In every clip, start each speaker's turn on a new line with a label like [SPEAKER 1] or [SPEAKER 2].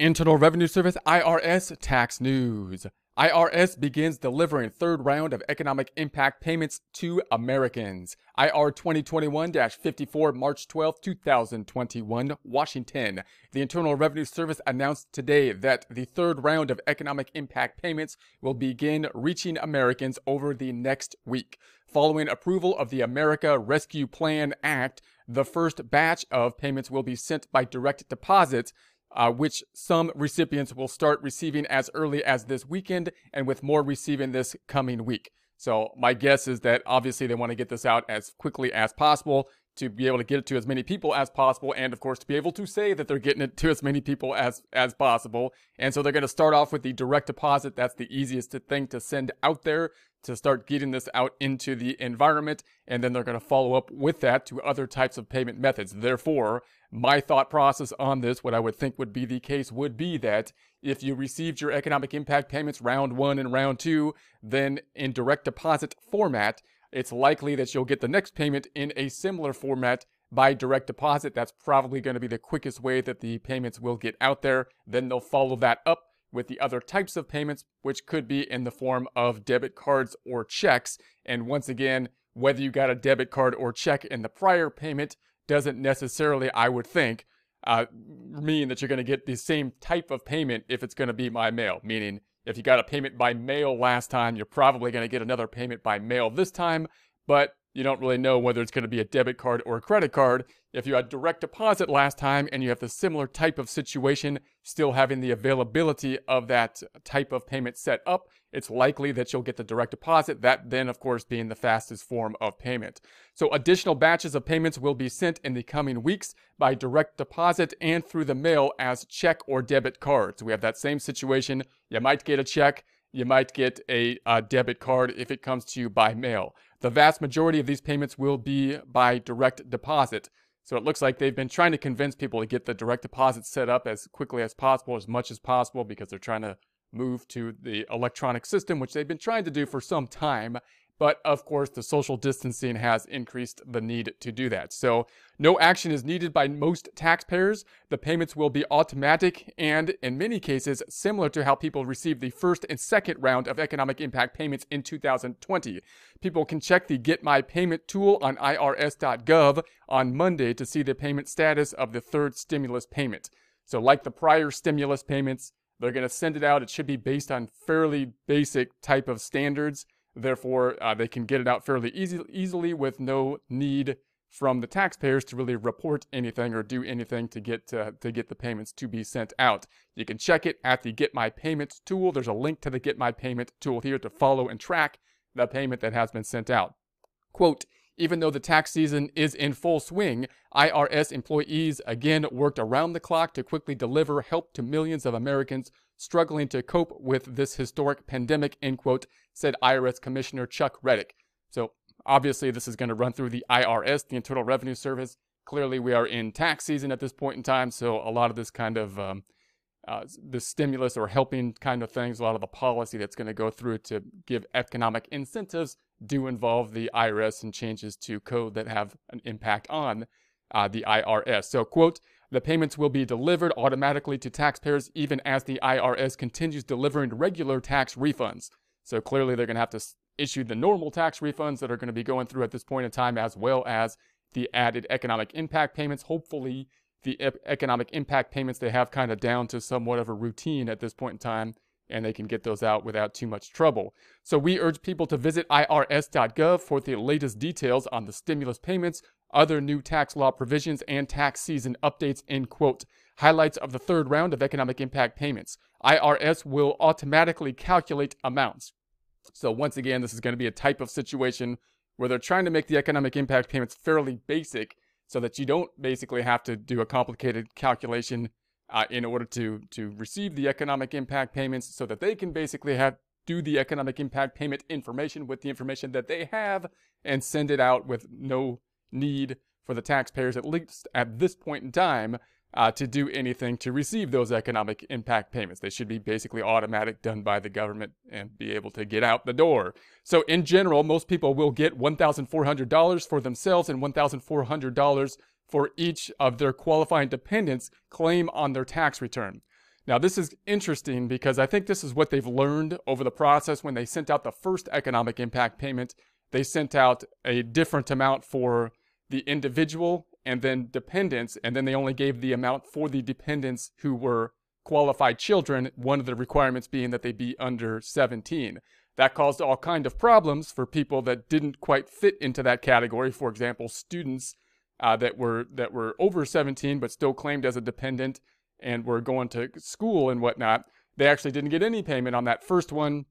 [SPEAKER 1] Internal Revenue Service IRS tax news. IRS begins delivering third round of economic impact payments to Americans. IR 2021-54 March 12, 2021, Washington. The Internal Revenue Service announced today that the third round of economic impact payments will begin reaching Americans over the next week. Following approval of the America Rescue Plan Act, the first batch of payments will be sent by direct deposit uh, which some recipients will start receiving as early as this weekend, and with more receiving this coming week. So, my guess is that obviously they want to get this out as quickly as possible to be able to get it to as many people as possible, and of course to be able to say that they're getting it to as many people as as possible. And so they're going to start off with the direct deposit. That's the easiest thing to send out there to start getting this out into the environment, and then they're going to follow up with that to other types of payment methods. Therefore, my thought process on this, what I would think would be the case, would be that if you received your economic impact payments round one and round two, then in direct deposit format, it's likely that you'll get the next payment in a similar format by direct deposit. That's probably going to be the quickest way that the payments will get out there. Then they'll follow that up with the other types of payments, which could be in the form of debit cards or checks. And once again, whether you got a debit card or check in the prior payment doesn't necessarily, I would think, uh, mean that you're going to get the same type of payment if it's going to be by mail. Meaning, if you got a payment by mail last time, you're probably going to get another payment by mail this time, but you don't really know whether it's going to be a debit card or a credit card. If you had direct deposit last time and you have the similar type of situation, still having the availability of that type of payment set up, it's likely that you'll get the direct deposit, that then, of course, being the fastest form of payment. So, additional batches of payments will be sent in the coming weeks by direct deposit and through the mail as check or debit cards. We have that same situation. You might get a check, you might get a, a debit card if it comes to you by mail. The vast majority of these payments will be by direct deposit. So it looks like they've been trying to convince people to get the direct deposit set up as quickly as possible, as much as possible, because they're trying to move to the electronic system, which they've been trying to do for some time. But of course, the social distancing has increased the need to do that. So no action is needed by most taxpayers. The payments will be automatic and, in many cases, similar to how people received the first and second round of economic impact payments in 2020. People can check the Get My Payment tool on irs.gov on Monday to see the payment status of the third stimulus payment. So, like the prior stimulus payments, they're going to send it out. It should be based on fairly basic type of standards. Therefore, uh, they can get it out fairly easy, easily with no need from the taxpayers to really report anything or do anything to get uh, to get the payments to be sent out. You can check it at the Get My Payments tool. There's a link to the Get My Payment tool here to follow and track the payment that has been sent out. Quote, even though the tax season is in full swing, IRS employees again worked around the clock to quickly deliver help to millions of Americans struggling to cope with this historic pandemic, end quote, said IRS Commissioner Chuck Rettig. So obviously this is going to run through the IRS, the Internal Revenue Service. Clearly we are in tax season at this point in time, so a lot of this kind of um, uh, the stimulus or helping kind of things, a lot of the policy that's going to go through to give economic incentives do involve the IRS and changes to code that have an impact on uh, the IRS. So, quote, the payments will be delivered automatically to taxpayers even as the IRS continues delivering regular tax refunds. So clearly they're going to have to issue the normal tax refunds that are going to be going through at this point in time, as well as the added economic impact payments. Hopefully, the economic impact payments they have kind of down to somewhat of a routine at this point in time, and they can get those out without too much trouble. So we urge people to visit irs.gov for the latest details on the stimulus payments, other new tax law provisions, and tax season updates, end quote. Highlights of the third round of economic impact payments. IRS will automatically calculate amounts. So once again, this is going to be a type of situation where they're trying to make the economic impact payments fairly basic so that you don't basically have to do a complicated calculation uh, in order to to receive the economic impact payments so that they can basically have do the economic impact payment information with the information that they have and send it out with no need for the taxpayers at least at this point in time uh, to do anything to receive those economic impact payments. They should be basically automatic, done by the government, and be able to get out the door. So, in general, most people will get $1,400 for themselves and $1,400 for each of their qualifying dependents claim on their tax return. Now, this is interesting because I think this is what they've learned over the process when they sent out the first economic impact payment. They sent out a different amount for the individual and then dependents, and then they only gave the amount for the dependents who were qualified children, one of the requirements being that they be under 17. That caused all kind of problems for people that didn't quite fit into that category. For example, students uh, that were that were over 17 but still claimed as a dependent and were going to school and whatnot. They actually didn't get any payment on that first one,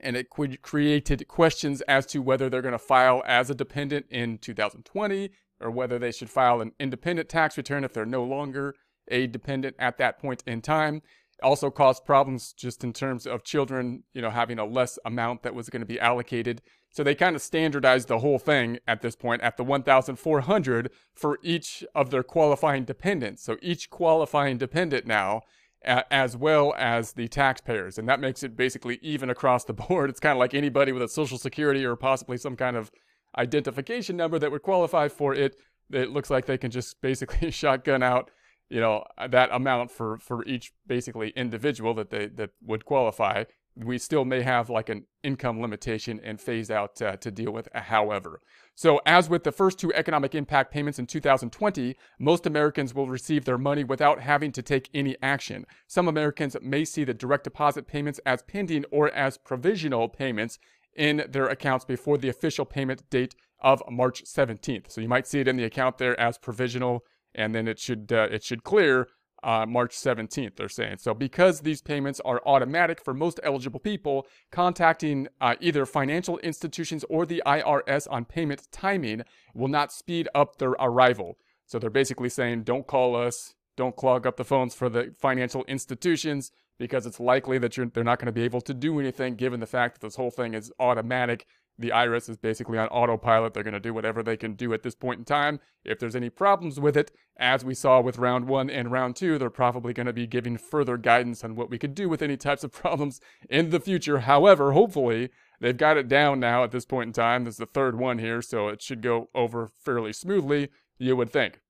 [SPEAKER 1] and it created questions as to whether they're going to file as a dependent in 2020 or whether they should file an independent tax return if they're no longer a dependent at that point in time also caused problems just in terms of children, you know, having a less amount that was going to be allocated. So they kind of standardized the whole thing at this point at the 1,400 for each of their qualifying dependents. So each qualifying dependent now, as well as the taxpayers. And that makes it basically even across the board. It's kind of like anybody with a social security or possibly some kind of identification number that would qualify for it. It looks like they can just basically shotgun out you know that amount for for each basically individual that they that would qualify we still may have like an income limitation and phase out uh, to deal with however so as with the first two economic impact payments in 2020 most americans will receive their money without having to take any action some americans may see the direct deposit payments as pending or as provisional payments in their accounts before the official payment date of March 17th. So you might see it in the account there as provisional and then it should uh, it should clear uh, March 17th, they're saying. So, because these payments are automatic for most eligible people, contacting uh, either financial institutions or the IRS on payment timing will not speed up their arrival. So, they're basically saying, don't call us, don't clog up the phones for the financial institutions because it's likely that they're not going to be able to do anything given the fact that this whole thing is automatic the IRS is basically on autopilot. They're going to do whatever they can do at this point in time. If there's any problems with it, as we saw with round one and round two, they're probably going to be giving further guidance on what we could do with any types of problems in the future. However, hopefully, they've got it down now at this point in time. This is the third one here, so it should go over fairly smoothly, you would think.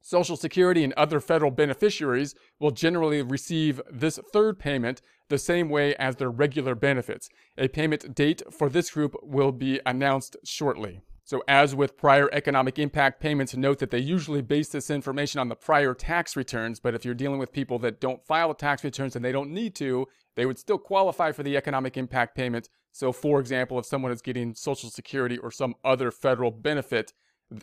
[SPEAKER 1] Social Security and other federal beneficiaries will generally receive this third payment the same way as their regular benefits. A payment date for this group will be announced shortly. So, as with prior economic impact payments, note that they usually base this information on the prior tax returns. But if you're dealing with people that don't file tax returns and they don't need to, they would still qualify for the economic impact payment. So, for example, if someone is getting Social Security or some other federal benefit,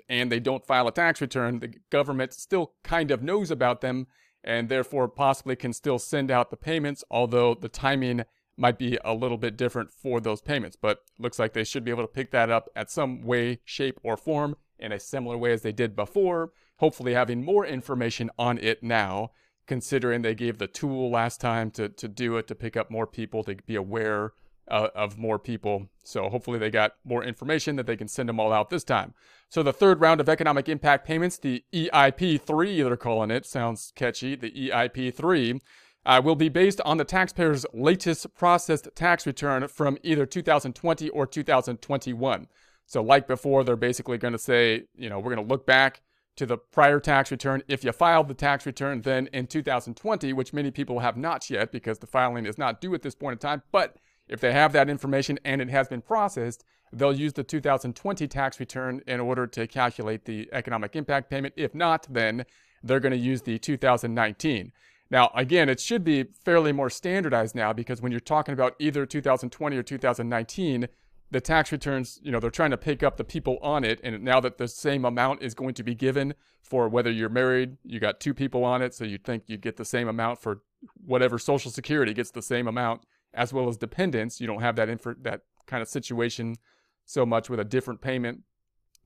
[SPEAKER 1] and they don't file a tax return, the government still kind of knows about them and therefore possibly can still send out the payments, although the timing might be a little bit different for those payments. But looks like they should be able to pick that up at some way, shape, or form in a similar way as they did before, hopefully having more information on it now, considering they gave the tool last time to, to do it, to pick up more people, to be aware uh, of more people. So hopefully they got more information that they can send them all out this time. So the third round of economic impact payments, the EIP3, they're calling it, sounds catchy, the EIP3, uh, will be based on the taxpayer's latest processed tax return from either 2020 or 2021. So like before, they're basically going to say, you know, we're going to look back to the prior tax return. If you filed the tax return then in 2020, which many people have not yet because the filing is not due at this point in time, but if they have that information and it has been processed, they'll use the 2020 tax return in order to calculate the economic impact payment. If not, then they're going to use the 2019. Now, again, it should be fairly more standardized now because when you're talking about either 2020 or 2019, the tax returns, you know, they're trying to pick up the people on it. And now that the same amount is going to be given for whether you're married, you got two people on it, so you'd think you'd get the same amount for whatever Social Security gets the same amount as well as dependents. You don't have that that kind of situation so much with a different payment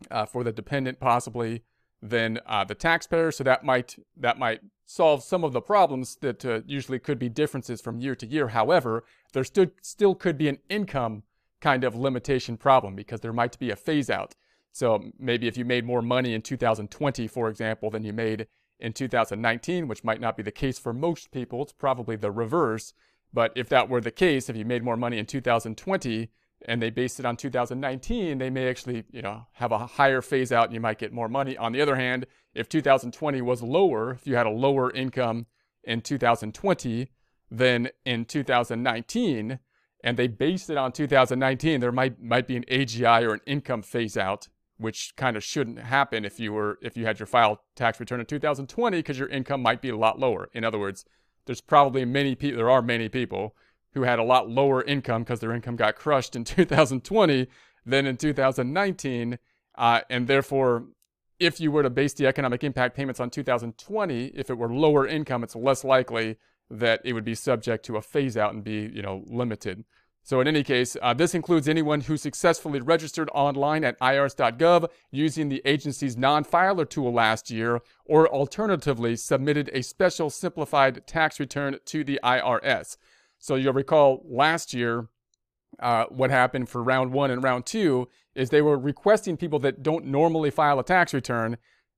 [SPEAKER 1] uh, for the dependent possibly than uh, the taxpayer. So that might that might solve some of the problems that uh, usually could be differences from year to year. However, there still still could be an income kind of limitation problem because there might be a phase out. So maybe if you made more money in 2020, for example, than you made in 2019, which might not be the case for most people, it's probably the reverse. But if that were the case, if you made more money in 2020 and they based it on 2019, they may actually, you know, have a higher phase out and you might get more money. On the other hand, if 2020 was lower, if you had a lower income in 2020 than in 2019, and they based it on 2019, there might might be an AGI or an income phase out, which kind of shouldn't happen if you were if you had your file tax return in 2020 because your income might be a lot lower. In other words, there's probably many people there are many people who had a lot lower income because their income got crushed in 2020 than in 2019, uh, and therefore if you were to base the economic impact payments on 2020, if it were lower income, it's less likely that it would be subject to a phase out and be, you know, limited. So in any case, uh, this includes anyone who successfully registered online at irs.gov using the agency's non-filer tool last year, or alternatively submitted a special simplified tax return to the IRS. So you'll recall last year, uh, what happened for round one and round two is they were requesting people that don't normally file a tax return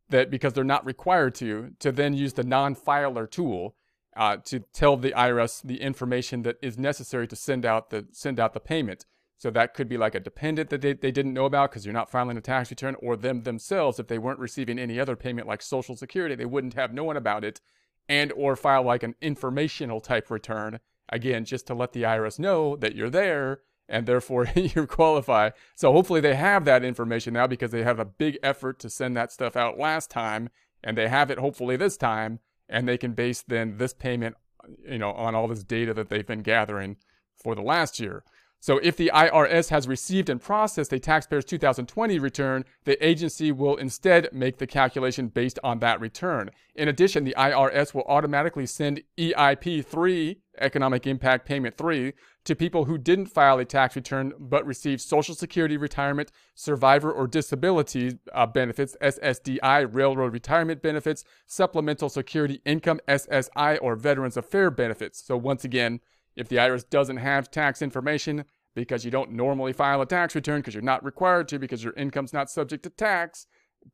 [SPEAKER 1] that because they're not required to to then use the non-filer tool uh, to tell the IRS the information that is necessary to send out the send out the payment. So that could be like a dependent that they, they didn't know about because you're not filing a tax return, or them themselves if they weren't receiving any other payment like Social Security, they wouldn't have known about it, and or file like an informational type return again just to let the IRS know that you're there and therefore you qualify. So hopefully they have that information now because they have a big effort to send that stuff out last time and they have it hopefully this time and they can base then this payment you know on all this data that they've been gathering for the last year. So if the IRS has received and processed a taxpayer's 2020 return, the agency will instead make the calculation based on that return. In addition, the IRS will automatically send EIP 3, Economic Impact Payment 3, to people who didn't file a tax return but received Social Security retirement, survivor or disability uh, benefits, SSDI, railroad retirement benefits, supplemental security income, SSI, or Veterans Affairs benefits. So once again, if the IRS doesn't have tax information because you don't normally file a tax return because you're not required to because your income's not subject to tax,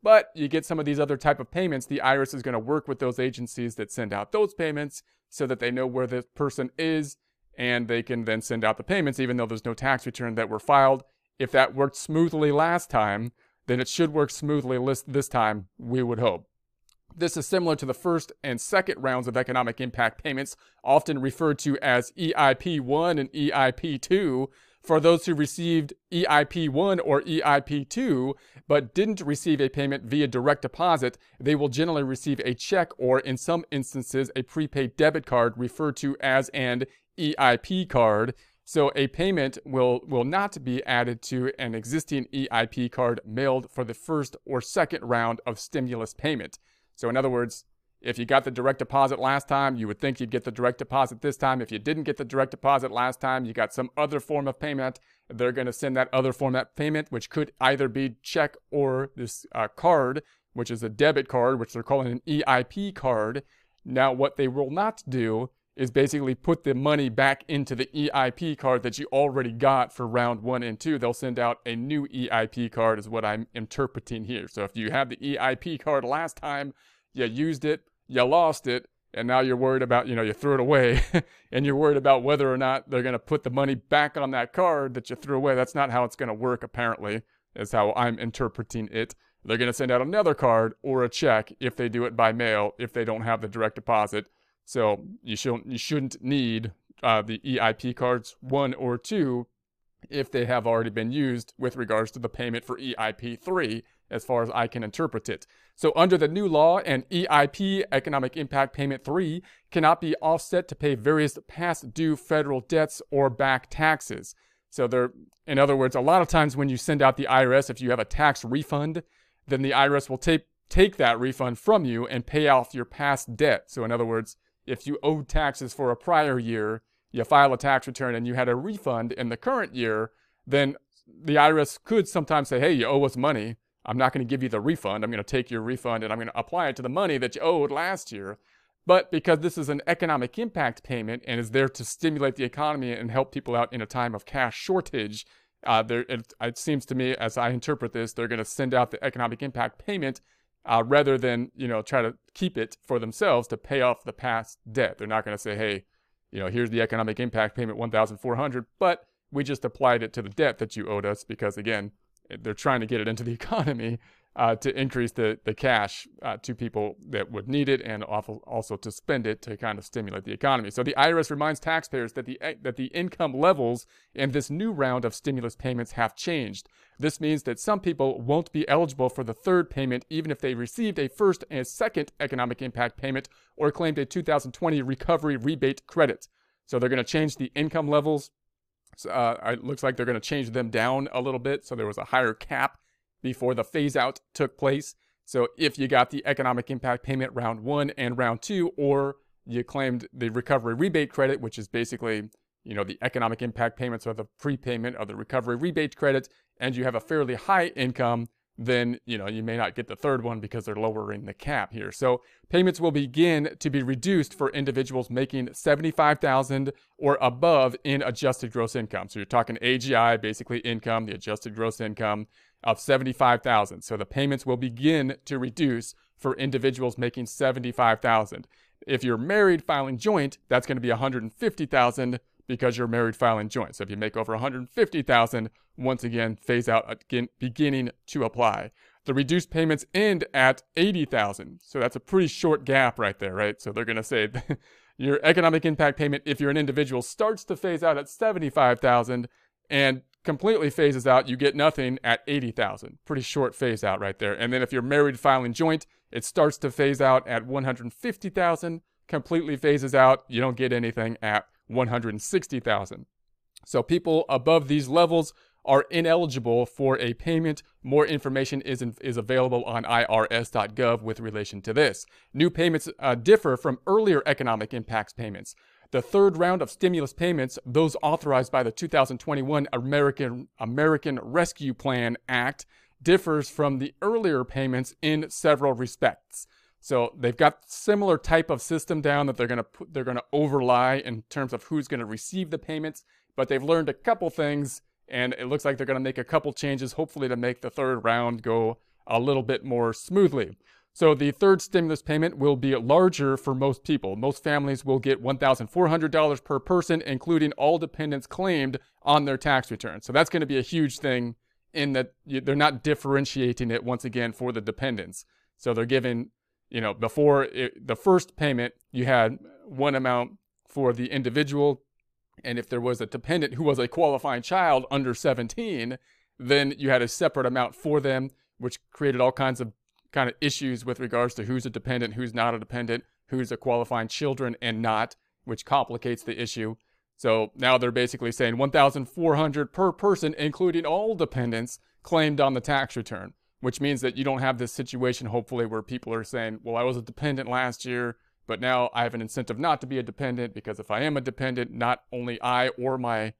[SPEAKER 1] but you get some of these other type of payments, the IRS is going to work with those agencies that send out those payments so that they know where the person is and they can then send out the payments even though there's no tax return that were filed. If that worked smoothly last time, then it should work smoothly this time, we would hope. This is similar to the first and second rounds of economic impact payments, often referred to as EIP 1 and EIP 2. For those who received EIP 1 or EIP 2 but didn't receive a payment via direct deposit, they will generally receive a check or, in some instances, a prepaid debit card referred to as an EIP card. So a payment will, will not be added to an existing EIP card mailed for the first or second round of stimulus payment. So in other words, if you got the direct deposit last time, you would think you'd get the direct deposit this time. If you didn't get the direct deposit last time, you got some other form of payment. They're going to send that other form of payment, which could either be check or this uh, card, which is a debit card, which they're calling an EIP card. Now, what they will not do is basically put the money back into the EIP card that you already got for round one and two. They'll send out a new EIP card, is what I'm interpreting here. So if you have the EIP card last time, you used it, you lost it, and now you're worried about, you know, you threw it away, and you're worried about whether or not they're going to put the money back on that card that you threw away. That's not how it's going to work, apparently, is how I'm interpreting it. They're going to send out another card or a check if they do it by mail, if they don't have the direct deposit so you shouldn't you shouldn't need uh, the EIP cards one or two if they have already been used with regards to the payment for EIP three, as far as I can interpret it. So under the new law, an EIP economic impact payment three cannot be offset to pay various past due federal debts or back taxes. So there, in other words, a lot of times when you send out the IRS, if you have a tax refund, then the IRS will take take that refund from you and pay off your past debt. So in other words, if you owed taxes for a prior year, you file a tax return and you had a refund in the current year, then the IRS could sometimes say, hey, you owe us money. I'm not going to give you the refund. I'm going to take your refund and I'm going to apply it to the money that you owed last year. But because this is an economic impact payment and is there to stimulate the economy and help people out in a time of cash shortage, uh, there, it, it seems to me, as I interpret this, they're going to send out the economic impact payment uh, rather than you know try to keep it for themselves to pay off the past debt. They're not going to say, hey, you know, here's the economic impact payment 1,400, but we just applied it to the debt that you owed us because again, they're trying to get it into the economy uh, to increase the, the cash uh, to people that would need it and also to spend it to kind of stimulate the economy. So the IRS reminds taxpayers that the, that the income levels in this new round of stimulus payments have changed. This means that some people won't be eligible for the third payment even if they received a first and second economic impact payment or claimed a 2020 recovery rebate credit. So they're going to change the income levels. Uh, it looks like they're going to change them down a little bit. So there was a higher cap before the phase out took place. So if you got the economic impact payment round one and round two, or you claimed the recovery rebate credit, which is basically, you know, the economic impact payments or the prepayment of the recovery rebate credit, and you have a fairly high income, then you know you may not get the third one because they're lowering the cap here. So payments will begin to be reduced for individuals making 75,000 or above in adjusted gross income. So you're talking AGI, basically income, the adjusted gross income of 75,000. So the payments will begin to reduce for individuals making 75,000. If you're married filing joint, that's going to be 150,000 because you're married filing joint. So if you make over 150,000, once again, phase out again, beginning to apply. The reduced payments end at 80,000. So that's a pretty short gap right there, right? So they're going to say your economic impact payment if you're an individual starts to phase out at 75,000 and completely phases out, you get nothing at 80,000. Pretty short phase out right there. And then if you're married filing joint, it starts to phase out at 150,000, completely phases out, you don't get anything at 160,000. So people above these levels are ineligible for a payment. More information is, in, is available on irs.gov with relation to this. New payments uh, differ from earlier economic impacts payments. The third round of stimulus payments, those authorized by the 2021 American, American Rescue Plan Act, differs from the earlier payments in several respects. So they've got similar type of system down that they're going to put, they're going to overlie in terms of who's going to receive the payments, but they've learned a couple things and it looks like they're going to make a couple changes hopefully to make the third round go a little bit more smoothly. So the third stimulus payment will be larger for most people. Most families will get $1,400 per person, including all dependents claimed on their tax return. So that's going to be a huge thing in that they're not differentiating it once again for the dependents. So they're giving, you know, before it, the first payment, you had one amount for the individual. And if there was a dependent who was a qualifying child under 17, then you had a separate amount for them, which created all kinds of kind of issues with regards to who's a dependent, who's not a dependent, who's a qualifying children and not, which complicates the issue. So now they're basically saying 1,400 per person, including all dependents claimed on the tax return, which means that you don't have this situation, hopefully, where people are saying, well, I was a dependent last year, but now I have an incentive not to be a dependent because if I am a dependent, not only I or my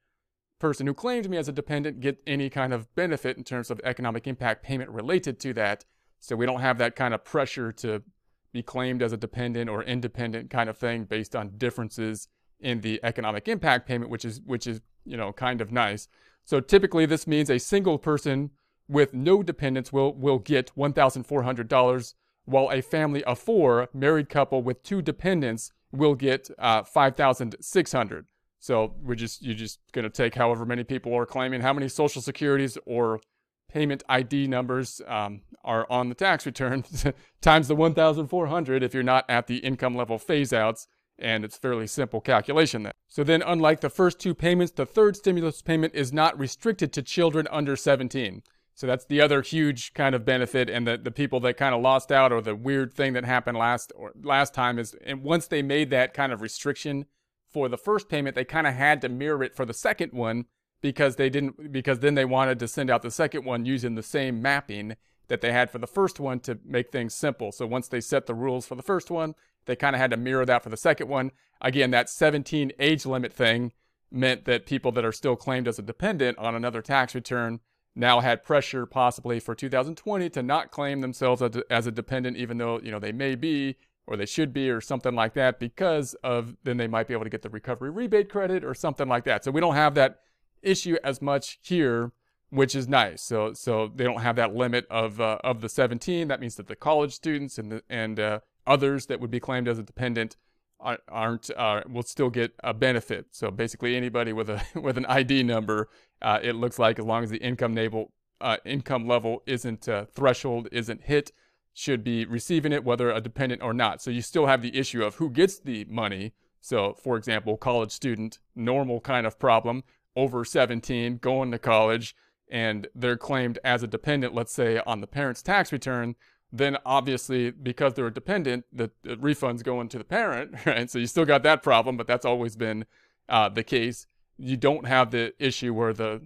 [SPEAKER 1] person who claimed me as a dependent get any kind of benefit in terms of economic impact payment related to that. So we don't have that kind of pressure to be claimed as a dependent or independent kind of thing based on differences in the economic impact payment, which is which is you know kind of nice. So typically this means a single person with no dependents will will get one thousand four hundred dollars, while a family of four, married couple with two dependents, will get uh, five thousand six hundred. So we're just you're just gonna take however many people are claiming how many social securities or payment ID numbers um, are on the tax return times the 1,400 if you're not at the income level phase outs. And it's fairly simple calculation then. So then, unlike the first two payments, the third stimulus payment is not restricted to children under 17. So that's the other huge kind of benefit, and the, the people that kind of lost out, or the weird thing that happened last or last time is, and once they made that kind of restriction for the first payment, they kind of had to mirror it for the second one, because they didn't because then they wanted to send out the second one using the same mapping that they had for the first one to make things simple. So once they set the rules for the first one, they kind of had to mirror that for the second one. Again, that 17 age limit thing meant that people that are still claimed as a dependent on another tax return now had pressure possibly for 2020 to not claim themselves as a dependent even though, you know, they may be or they should be or something like that because of then they might be able to get the recovery rebate credit or something like that. So we don't have that issue as much here, which is nice. So so they don't have that limit of uh, of the 17. That means that the college students and the, and uh, others that would be claimed as a dependent aren't uh, will still get a benefit. So basically, anybody with a with an ID number, uh, it looks like as long as the income level uh, income level isn't uh, threshold isn't hit should be receiving it, whether a dependent or not. So you still have the issue of who gets the money. So, for example, college student, normal kind of problem, over 17, going to college, and they're claimed as a dependent, let's say on the parent's tax return, then obviously because they're a dependent, the, the refund's going to the parent, right? So you still got that problem, but that's always been uh, the case. You don't have the issue where the,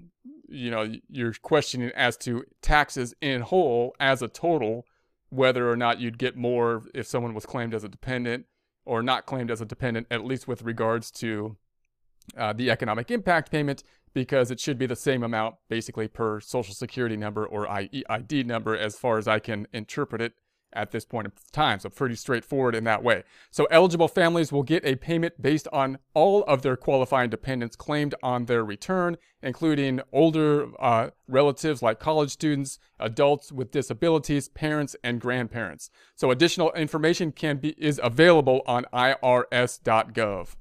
[SPEAKER 1] you know, you're questioning as to taxes in whole as a total, whether or not you'd get more if someone was claimed as a dependent or not claimed as a dependent, at least with regards to uh, the economic impact payment because it should be the same amount basically per social security number or ID number as far as I can interpret it at this point in time. So pretty straightforward in that way. So eligible families will get a payment based on all of their qualifying dependents claimed on their return, including older uh, relatives like college students, adults with disabilities, parents, and grandparents. So additional information can be is available on irs.gov.